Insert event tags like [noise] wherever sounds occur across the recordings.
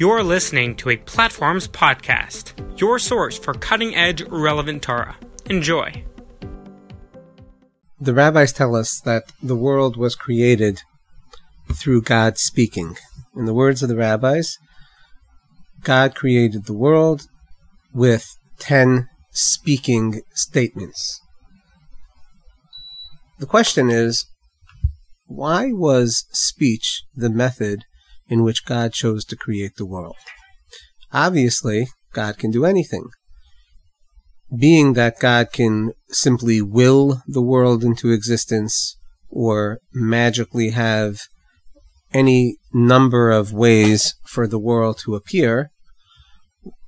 You're listening to a Platforms podcast, your source for cutting edge, relevant Torah. Enjoy. The rabbis tell us that the world was created through God speaking. In the words of the rabbis, God created the world with ten speaking statements. The question is, why was speech the method in which God chose to create the world? Obviously, God can do anything. Being that God can simply will the world into existence or magically have any number of ways for the world to appear,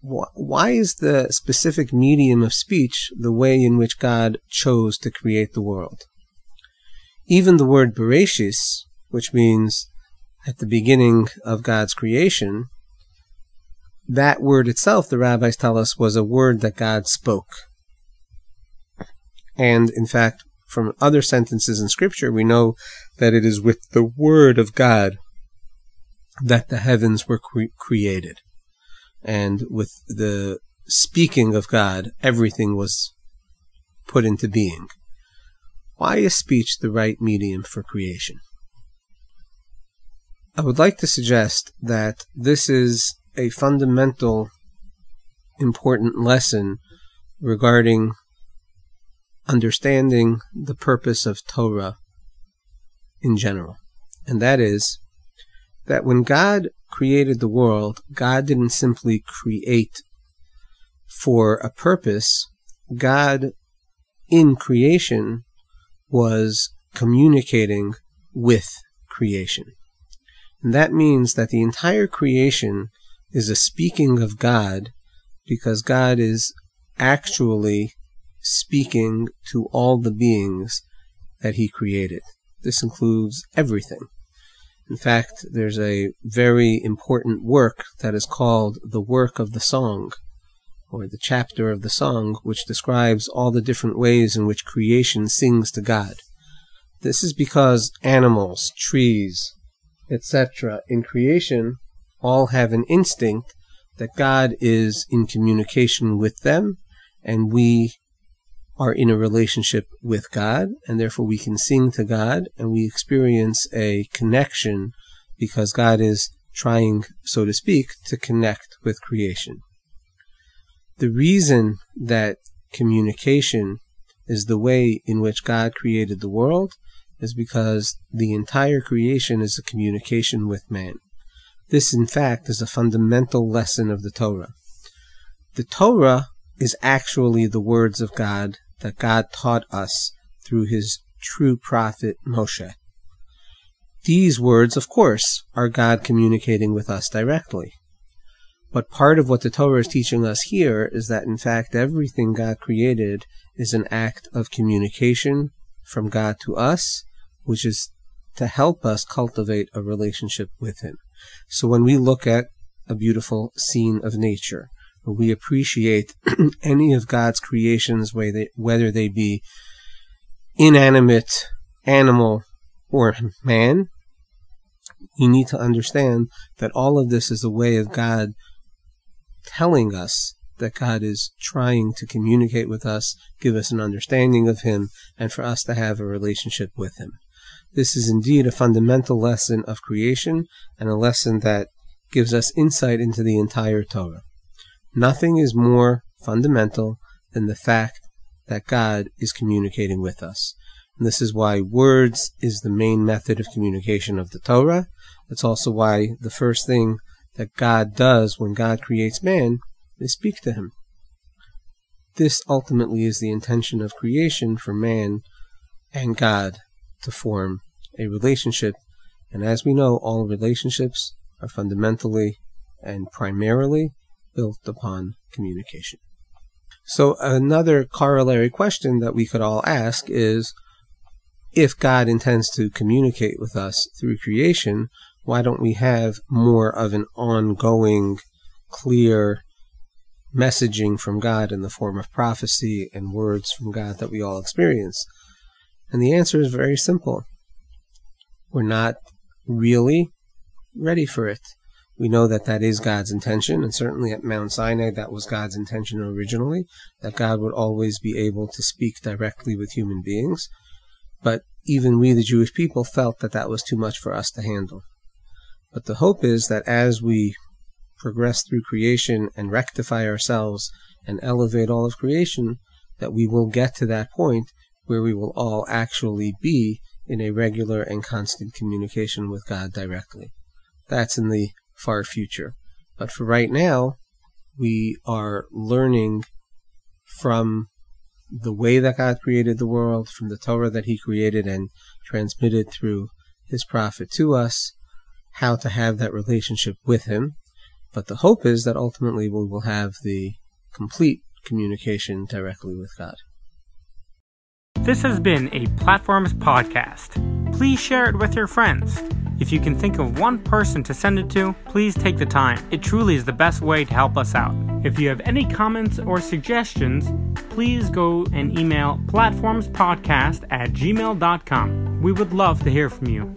why is the specific medium of speech the way in which God chose to create the world? Even the word Bereshis, which means at the beginning of God's creation, that word itself, the rabbis tell us, was a word that God spoke. And in fact, from other sentences in Scripture, we know that it is with the word of God that the heavens were cre- created. And with the speaking of God, everything was put into being. Why is speech the right medium for creation? I would like to suggest that this is a fundamental, important lesson regarding understanding the purpose of Torah in general. And that is that when God created the world, God didn't simply create for a purpose. God, in creation, was communicating with creation. And that means that the entire creation is a speaking of God because God is actually speaking to all the beings that he created. This includes everything. In fact, there's a very important work that is called the work of the song, or the chapter of the song, which describes all the different ways in which creation sings to God. This is because animals, trees, etc., in creation all have an instinct that God is in communication with them, and we are in a relationship with God, and therefore we can sing to God, and we experience a connection because God is trying, so to speak, to connect with creation. The reason that communication is the way in which God created the world is because the entire creation is a communication with man. This, in fact, is a fundamental lesson of the Torah. The Torah is actually the words of God that God taught us through his true prophet Moshe. These words, of course, are God communicating with us directly. But part of what the Torah is teaching us here is that, in fact, everything God created is an act of communication from God to us, which is to help us cultivate a relationship with Him. So when we look at a beautiful scene of nature, or we appreciate [clears throat] any of God's creations, whether they be inanimate, animal, or man, we need to understand that all of this is a way of God telling us that God is trying to communicate with us, give us an understanding of Him, and for us to have a relationship with Him. This is indeed a fundamental lesson of creation and a lesson that gives us insight into the entire Torah. Nothing is more fundamental than the fact that God is communicating with us. And this is why words is the main method of communication of the Torah. That's also why the first thing that God does when God creates man is speak to him. This ultimately is the intention of creation for man and God to form a relationship. And as we know, all relationships are fundamentally and primarily built upon communication. So another corollary question that we could all ask is, if God intends to communicate with us through creation, why don't we have more of an ongoing, clear messaging from God in the form of prophecy and words from God that we all experience? And the answer is very simple. We're not really ready for it. We know that that is God's intention, and certainly at Mount Sinai, that was God's intention originally, that God would always be able to speak directly with human beings. But even we, the Jewish people, felt that that was too much for us to handle. But the hope is that as we progress through creation and rectify ourselves and elevate all of creation, that we will get to that point where we will all actually be in a regular and constant communication with God directly. That's in the far future. But for right now, we are learning from the way that God created the world, from the Torah that He created and transmitted through His prophet to us, how to have that relationship with Him. But the hope is that ultimately we will have the complete communication directly with God. This has been a Platforms podcast. Please share it with your friends. If you can think of one person to send it to, please take the time. It truly is the best way to help us out. If you have any comments or suggestions, please go and email platformspodcast at gmail.com. We would love to hear from you.